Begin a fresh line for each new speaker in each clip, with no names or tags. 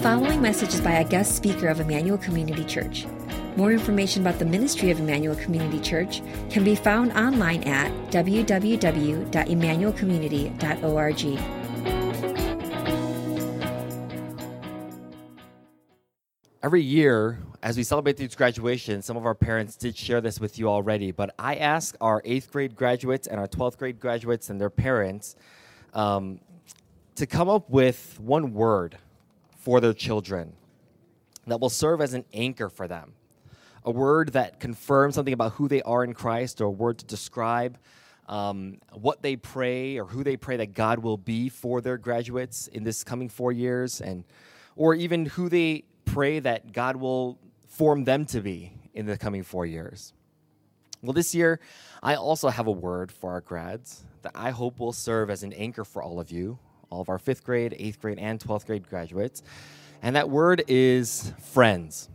following message is by a guest speaker of Emmanuel Community Church. More information about the ministry of Emmanuel Community Church can be found online at www.emmanuelcommunity.org.
Every year, as we celebrate these graduations, some of our parents did share this with you already, but I ask our eighth grade graduates and our 12th grade graduates and their parents um, to come up with one word for their children that will serve as an anchor for them. A word that confirms something about who they are in Christ, or a word to describe um, what they pray or who they pray that God will be for their graduates in this coming four years, and or even who they pray that God will form them to be in the coming four years. Well, this year, I also have a word for our grads that I hope will serve as an anchor for all of you all of our fifth grade, eighth grade, and 12th grade graduates. And that word is friends.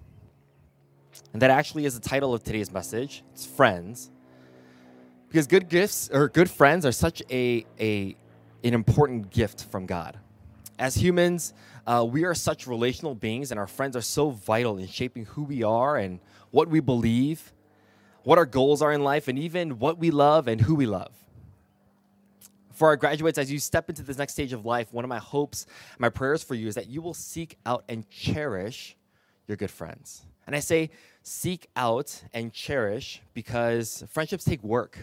And that actually is the title of today's message. It's friends. Because good gifts or good friends are such a, a an important gift from God. As humans, uh, we are such relational beings, and our friends are so vital in shaping who we are and what we believe, what our goals are in life, and even what we love and who we love for our graduates, as you step into this next stage of life, one of my hopes, my prayers for you is that you will seek out and cherish your good friends. And I say seek out and cherish because friendships take work,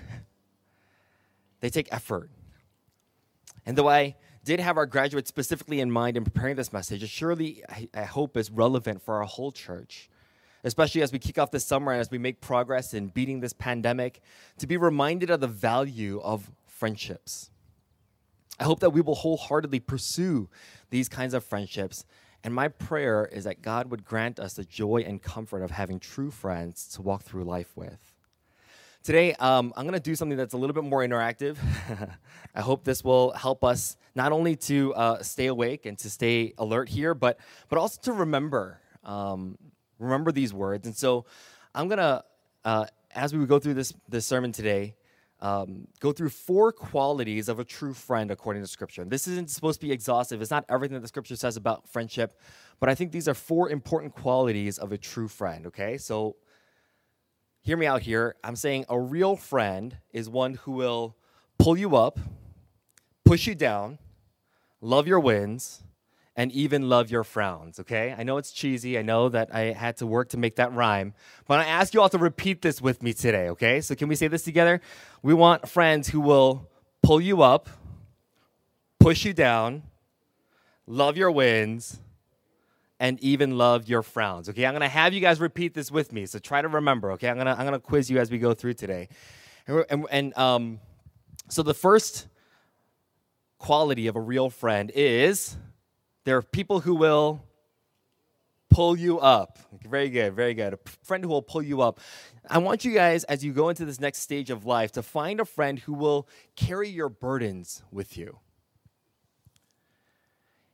they take effort. And though I did have our graduates specifically in mind in preparing this message, it surely, I, hope, is relevant for our whole church especially as we kick off this summer and as we make progress in beating this pandemic, to be reminded of the value of friendships. I hope that we will wholeheartedly pursue these kinds of friendships. And my prayer is that God would grant us the joy and comfort of having true friends to walk through life with. Today, um, I'm going to do something that's a little bit more interactive. I hope this will help us not only to uh, stay awake and to stay alert here, but, but also to remember, um, remember these words. And so I'm going to, uh, as we go through this, this sermon today, um, go through four qualities of a true friend according to Scripture. This isn't supposed to be exhaustive, it's not everything that the Scripture says about friendship, but I think these are four important qualities of a true friend, okay? So hear me out here. I'm saying a real friend is one who will pull you up, push you down, love your wins, and even love your frowns, okay? I know it's cheesy. I know that I had to work to make that rhyme. But I ask you all to repeat this with me today, okay? So can we say this together? We want friends who will pull you up, push you down, love your wins, and even love your frowns. Okay, I'm gonna have you guys repeat this with me. So try to remember. Okay, I'm gonna I'm gonna quiz you as we go through today. And, and, and um, so the first quality of a real friend is there are people who will pull you up. Very good, very good. A friend who will pull you up. I want you guys, as you go into this next stage of life, to find a friend who will carry your burdens with you.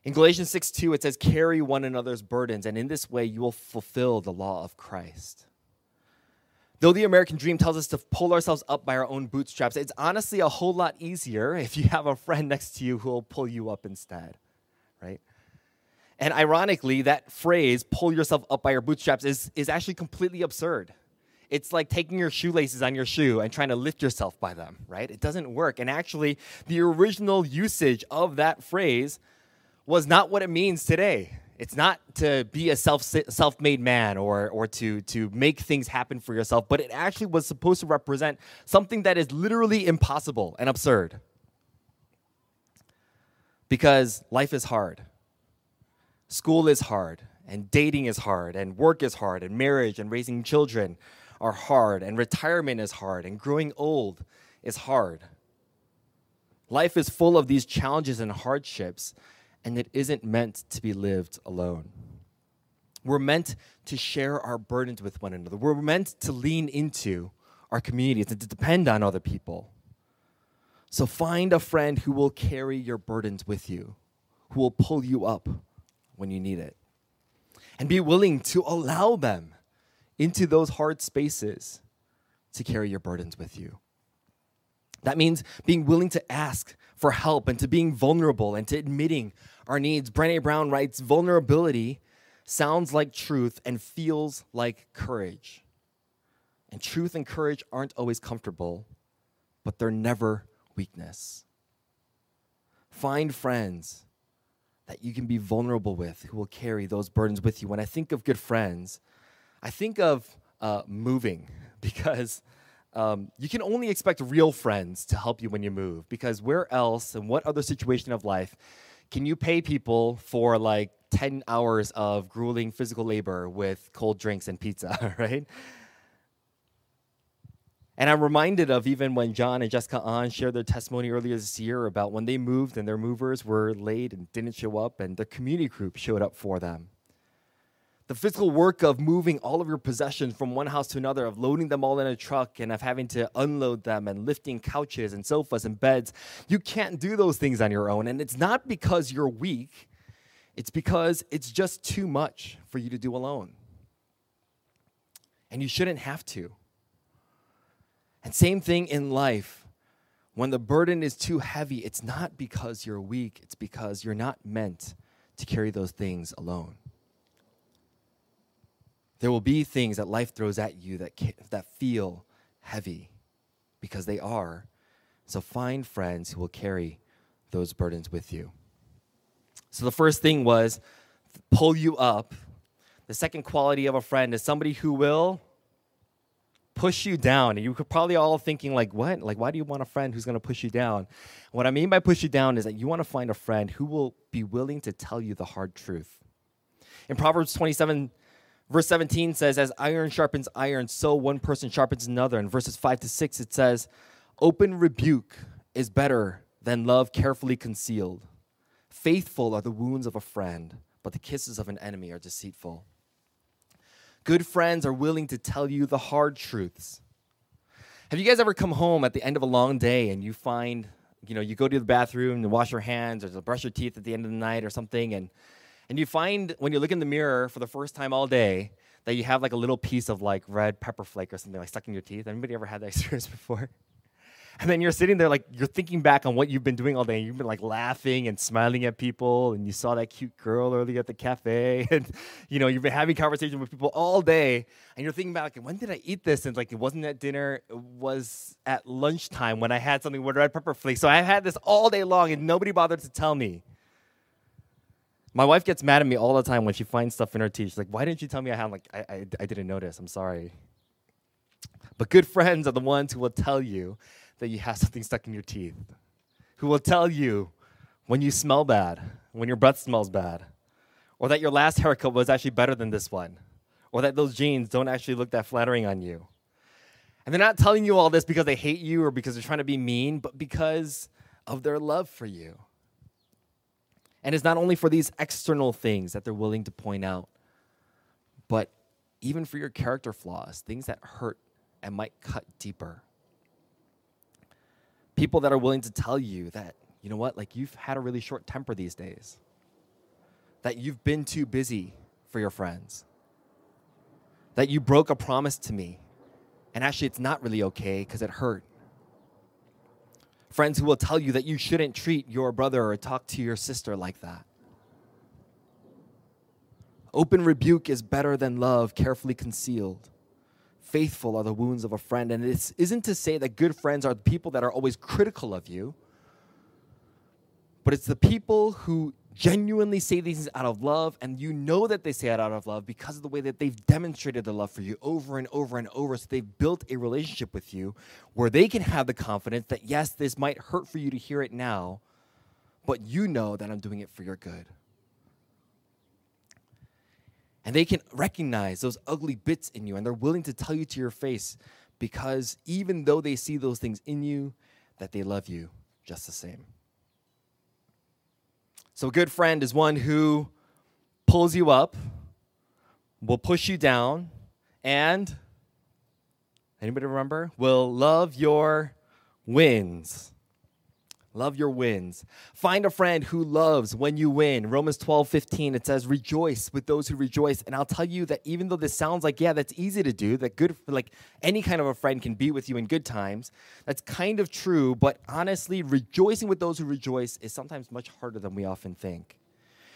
In Galatians 6 2, it says, Carry one another's burdens, and in this way you will fulfill the law of Christ. Though the American dream tells us to pull ourselves up by our own bootstraps, it's honestly a whole lot easier if you have a friend next to you who will pull you up instead, right? And ironically, that phrase, pull yourself up by your bootstraps, is, is actually completely absurd. It's like taking your shoelaces on your shoe and trying to lift yourself by them, right? It doesn't work. And actually, the original usage of that phrase was not what it means today. It's not to be a self self made man or or to to make things happen for yourself, but it actually was supposed to represent something that is literally impossible and absurd. Because life is hard. School is hard, and dating is hard, and work is hard, and marriage and raising children are hard, and retirement is hard, and growing old is hard. Life is full of these challenges and hardships, and it isn't meant to be lived alone. We're meant to share our burdens with one another. We're meant to lean into our communities and to depend on other people. So find a friend who will carry your burdens with you, who will pull you up when you need it. And be willing to allow them into those hard spaces to carry your burdens with you. That means being willing to ask for help and to being vulnerable and to admitting our needs. Brene Brown writes vulnerability sounds like truth and feels like courage. And truth and courage aren't always comfortable, but they're never weakness. Find friends that you can be vulnerable with who will carry those burdens with you. When I think of good friends, I think of uh, moving because um, you can only expect real friends to help you when you move. Because where else, and what other situation of life, can you pay people for like 10 hours of grueling physical labor with cold drinks and pizza, right? And I'm reminded of even when John and Jessica An shared their testimony earlier this year about when they moved and their movers were late and didn't show up, and the community group showed up for them. The physical work of moving all of your possessions from one house to another, of loading them all in a truck and of having to unload them and lifting couches and sofas and beds, you can't do those things on your own. And it's not because you're weak, it's because it's just too much for you to do alone. And you shouldn't have to. And same thing in life. When the burden is too heavy, it's not because you're weak, it's because you're not meant to carry those things alone. There will be things that life throws at you that, that feel heavy because they are. So find friends who will carry those burdens with you. So the first thing was pull you up. The second quality of a friend is somebody who will push you down. And you could probably all thinking like, what? Like, why do you want a friend who's going to push you down? What I mean by push you down is that you want to find a friend who will be willing to tell you the hard truth. In Proverbs 27, verse 17 says, as iron sharpens iron, so one person sharpens another. In verses 5 to 6, it says, open rebuke is better than love carefully concealed. Faithful are the wounds of a friend, but the kisses of an enemy are deceitful. Good friends are willing to tell you the hard truths. Have you guys ever come home at the end of a long day and you find, you know, you go to the bathroom to wash your hands or to brush your teeth at the end of the night or something, and and you find when you look in the mirror for the first time all day that you have like a little piece of like red pepper flake or something like stuck in your teeth. Anybody ever had that experience before? And then you're sitting there like you're thinking back on what you've been doing all day. You've been like laughing and smiling at people, and you saw that cute girl earlier at the cafe, and you know you've been having conversation with people all day, and you're thinking about like when did I eat this? And like it wasn't at dinner, it was at lunchtime when I had something with red pepper flakes. So I had this all day long, and nobody bothered to tell me. My wife gets mad at me all the time when she finds stuff in her teeth. She's like, "Why didn't you tell me I had?" like, I, I, I didn't notice. I'm sorry. But good friends are the ones who will tell you that you have something stuck in your teeth, who will tell you when you smell bad, when your breath smells bad, or that your last haircut was actually better than this one, or that those jeans don't actually look that flattering on you. And they're not telling you all this because they hate you or because they're trying to be mean, but because of their love for you. And it's not only for these external things that they're willing to point out, but even for your character flaws, things that hurt and might cut deeper people that are willing to tell you that, you know what, like you've had a really short temper these days, that you've been too busy for your friends, that you broke a promise to me, and actually it's not really okay because it hurt. Friends who will tell you that you shouldn't treat your brother or talk to your sister like that. Open rebuke is better than love carefully concealed faithful are the wounds of a friend. And this isn't to say that good friends are the people that are always critical of you, but it's the people who genuinely say these things out of love, and you know that they say it out of love because of the way that they've demonstrated their love for you over and over and over. So they've built a relationship with you where they can have the confidence that, yes, this might hurt for you to hear it now, but you know that I'm doing it for your good. And they can recognize those ugly bits in you and they're willing to tell you to your face because even though they see those things in you, that they love you just the same. So, a good friend is one who pulls you up, will push you down, and anybody remember? Will love your wins. Love your wins. Find a friend who loves when you win. Romans 12, 15, it says, Rejoice with those who rejoice. And I'll tell you that even though this sounds like, yeah, that's easy to do, that good, like any kind of a friend can be with you in good times, that's kind of true. But honestly, rejoicing with those who rejoice is sometimes much harder than we often think.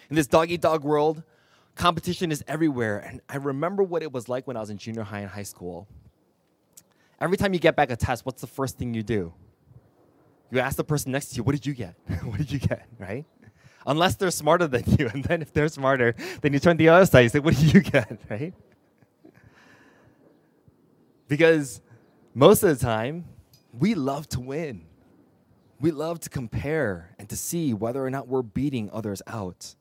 In this dog eat dog world, competition is everywhere. And I remember what it was like when I was in junior high and high school. Every time you get back a test, what's the first thing you do? You ask the person next to you, what did you get? what did you get, right? Unless they're smarter than you. And then if they're smarter, then you turn the other side, you say, what did you get, right? Because most of the time, we love to win. We love to compare and to see whether or not we're beating others out.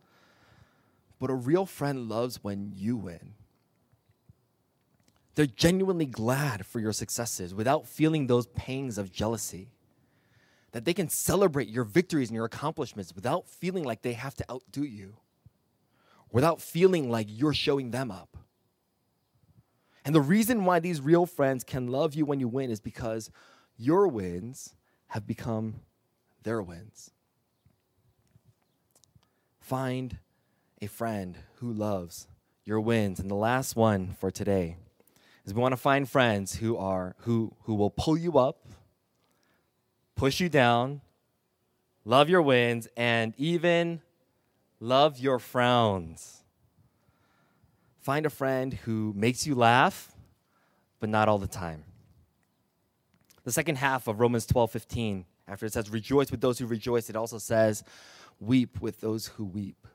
But a real friend loves when you win. They're genuinely glad for your successes without feeling those pangs of jealousy that they can celebrate your victories and your accomplishments without feeling like they have to outdo you, without feeling like you're showing them up. And the reason why these real friends can love you when you win is because your wins have become their wins. Find a friend who loves your wins. And the last one for today is we want to find friends who are who who will pull you up push you down, love your wins, and even love your frowns. Find a friend who makes you laugh, but not all the time. The second half of Romans 12 15, after it says, Rejoice with those who rejoice, it also says, Weep with those who weep.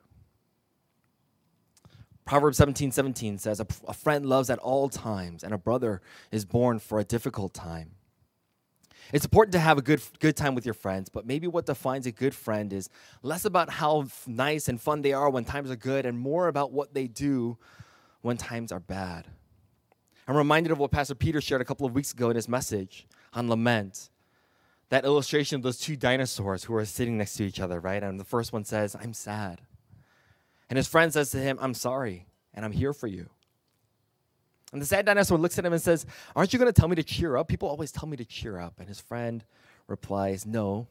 Proverbs 17 17 says, A friend loves at all times, and a brother is born for a difficult time. It's important to have a good good time with your friends, but maybe what defines a good friend is less about how nice and fun they are when times are good and more about what they do when times are bad. I'm reminded of what Pastor Peter shared a couple of weeks ago in his message on lament. That illustration of those two dinosaurs who are sitting next to each other, right? And the first one says, I'm sad. And his friend says to him, I'm sorry, and I'm here for you. And the sad dinosaur looks at him and says, Aren't you going to tell me to cheer up? People always tell me to cheer up. And his friend replies, No,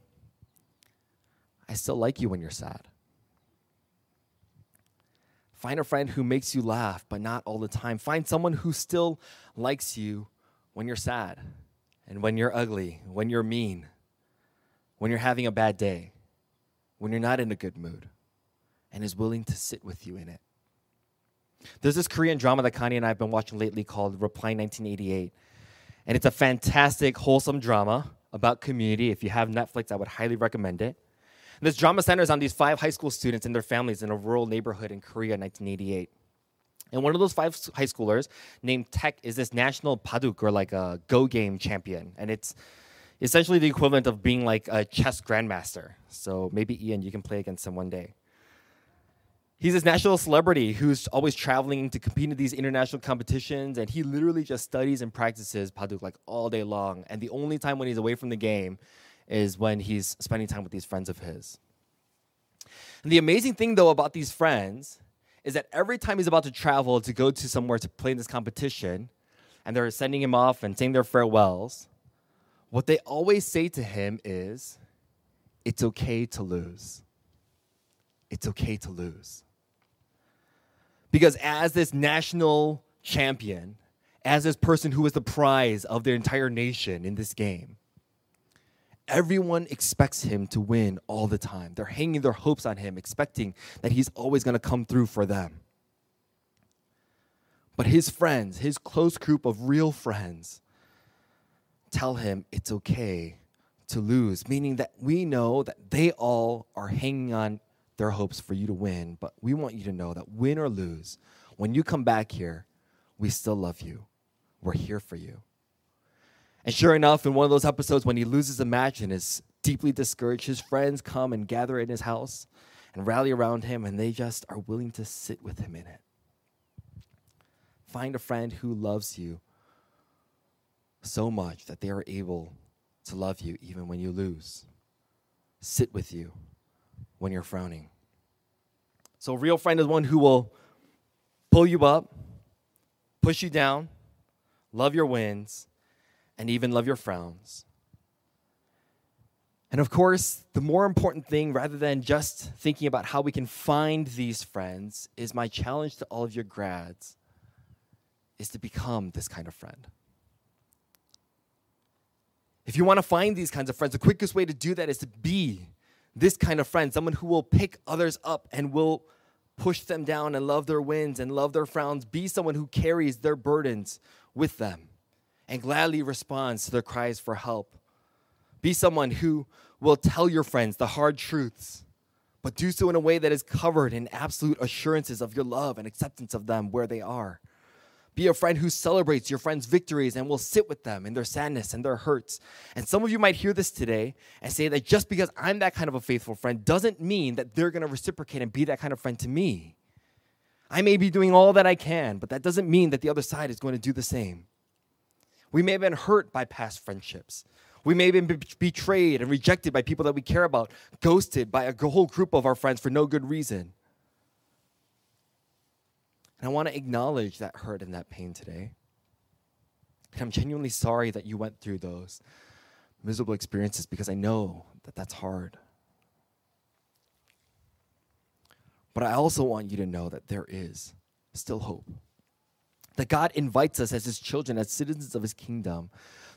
I still like you when you're sad. Find a friend who makes you laugh, but not all the time. Find someone who still likes you when you're sad and when you're ugly, when you're mean, when you're having a bad day, when you're not in a good mood, and is willing to sit with you in it. There's this Korean drama that Connie and I have been watching lately called Reply 1988. And it's a fantastic, wholesome drama about community. If you have Netflix, I would highly recommend it. And this drama centers on these five high school students and their families in a rural neighborhood in Korea in 1988. And one of those five high schoolers named Taek is this national paduk or like a Go game champion. And it's essentially the equivalent of being like a chess grandmaster. So maybe Ian, you can play against him one day. He's this national celebrity who's always traveling to compete in these international competitions, and he literally just studies and practices Paduk like all day long. And the only time when he's away from the game is when he's spending time with these friends of his. And the amazing thing, though, about these friends is that every time he's about to travel to go to somewhere to play in this competition, and they're sending him off and saying their farewells, what they always say to him is, It's okay to lose. It's okay to lose. Because as this national champion, as this person who is the prize of their entire nation in this game, everyone expects him to win all the time. They're hanging their hopes on him, expecting that he's always going to come through for them. But his friends, his close group of real friends, tell him it's okay to lose, meaning that we know that they all are hanging on their hopes for you to win, but we want you to know that win or lose, when you come back here, we still love you. We're here for you. And sure enough, in one of those episodes when he loses a match and is deeply discouraged, his friends come and gather in his house and rally around him, and they just are willing to sit with him in it. Find a friend who loves you so much that they are able to love you even when you lose. Sit with you when you're frowning. So, a real friend is one who will pull you up, push you down, love your wins, and even love your frowns. And of course, the more important thing, rather than just thinking about how we can find these friends, is my challenge to all of your grads is to become this kind of friend. If you want to find these kinds of friends, the quickest way to do that is to be this kind of friend, someone who will pick others up and will push them down and love their wins and love their frowns. Be someone who carries their burdens with them and gladly responds to their cries for help. Be someone who will tell your friends the hard truths, but do so in a way that is covered in absolute assurances of your love and acceptance of them where they are. Be a friend who celebrates your friends' victories and will sit with them in their sadness and their hurts. And some of you might hear this today and say that just because I'm that kind of a faithful friend doesn't mean that they're going to reciprocate and be that kind of friend to me. I may be doing all that I can, but that doesn't mean that the other side is going to do the same. We may have been hurt by past friendships. We may have been betrayed and rejected by people that we care about, ghosted by a whole group of our friends for no good reason. And I want to acknowledge that hurt and that pain today. And I'm genuinely sorry that you went through those miserable experiences because I know that that's hard. But I also want you to know that there is still hope. That God invites us as His children, as citizens of His kingdom,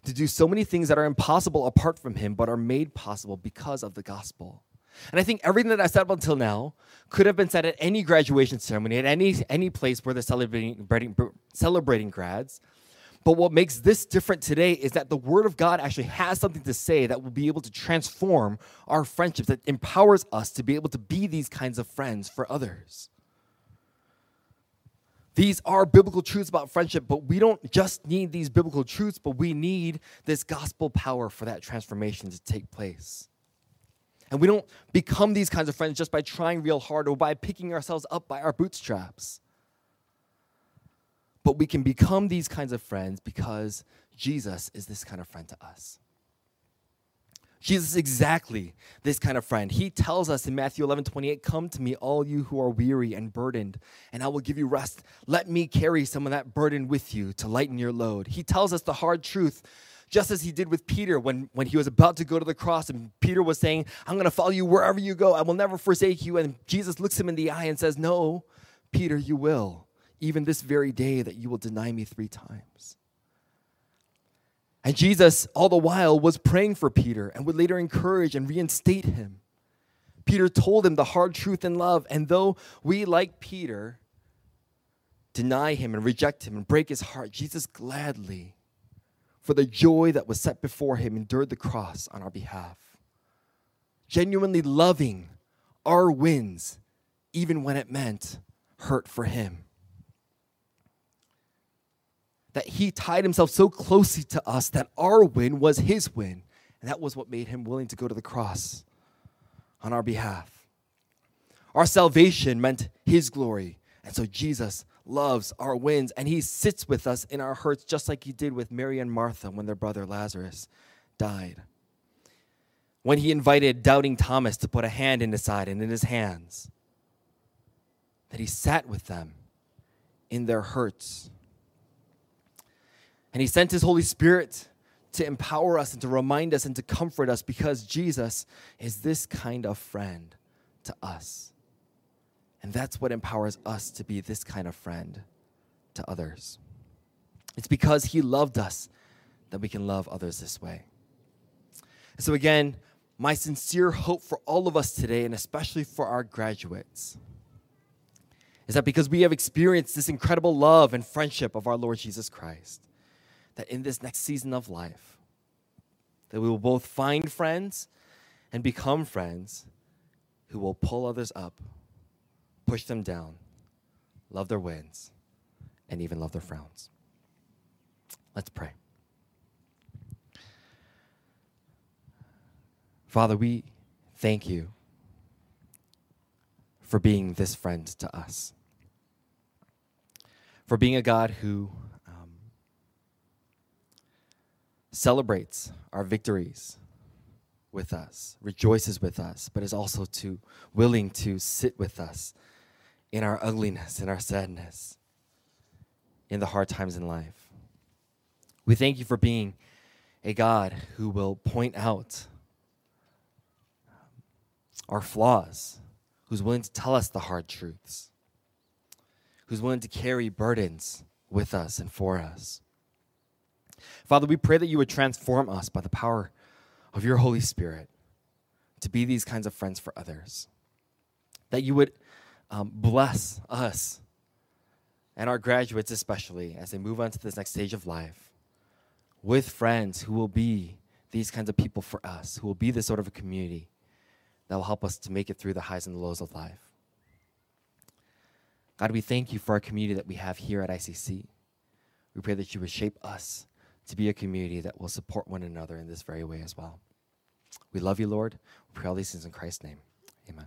to do so many things that are impossible apart from Him, but are made possible because of the gospel. And I think everything that I said up until now could have been said at any graduation ceremony, at any, any place where they're celebrating, celebrating grads. But what makes this different today is that the Word of God actually has something to say that will be able to transform our friendships, that empowers us to be able to be these kinds of friends for others. These are biblical truths about friendship, but we don't just need these biblical truths, but we need this gospel power for that transformation to take place. And we don't become these kinds of friends just by trying real hard or by picking ourselves up by our bootstraps. But we can become these kinds of friends because Jesus is this kind of friend to us. Jesus is exactly this kind of friend. He tells us in Matthew 11 28, Come to me, all you who are weary and burdened, and I will give you rest. Let me carry some of that burden with you to lighten your load. He tells us the hard truth, just as he did with Peter when, when he was about to go to the cross, and Peter was saying, I'm going to follow you wherever you go. I will never forsake you. And Jesus looks him in the eye and says, No, Peter, you will, even this very day that you will deny me three times. And Jesus, all the while, was praying for Peter and would later encourage and reinstate him. Peter told him the hard truth in love, and though we, like Peter, deny him and reject him and break his heart, Jesus gladly, for the joy that was set before him, endured the cross on our behalf. Genuinely loving our wins, even when it meant hurt for him that he tied himself so closely to us that our win was his win. And that was what made him willing to go to the cross on our behalf. Our salvation meant his glory. And so Jesus loves our wins and he sits with us in our hurts, just like he did with Mary and Martha when their brother Lazarus died. When he invited doubting Thomas to put a hand in his side and in his hands, that he sat with them in their hurts and He sent His Holy Spirit to empower us and to remind us and to comfort us because Jesus is this kind of friend to us. And that's what empowers us to be this kind of friend to others. It's because He loved us that we can love others this way. And so, again, my sincere hope for all of us today, and especially for our graduates, is that because we have experienced this incredible love and friendship of our Lord Jesus Christ, that in this next season of life, that we will both find friends and become friends who will pull others up, push them down, love their wins, and even love their frowns. Let's pray. Father, we thank you for being this friend to us, for being a God who um, celebrates our victories with us, rejoices with us, but is also to willing to sit with us in our ugliness, in our sadness, in the hard times in life. We thank you for being a God who will point out um, our flaws, who's willing to tell us the hard truths, who's willing to carry burdens with us and for us. Father, we pray that you would transform us by the power of your Holy Spirit to be these kinds of friends for others. That you would um, bless us and our graduates, especially, as they move on to this next stage of life, with friends who will be these kinds of people for us, who will be this sort of a community that will help us to make it through the highs and the lows of life. God, we thank you for our community that we have here at ICC. We pray that you would shape us to be a community that will support one another in this very way as well. We love you, Lord. We pray all these things in Christ's name. Amen.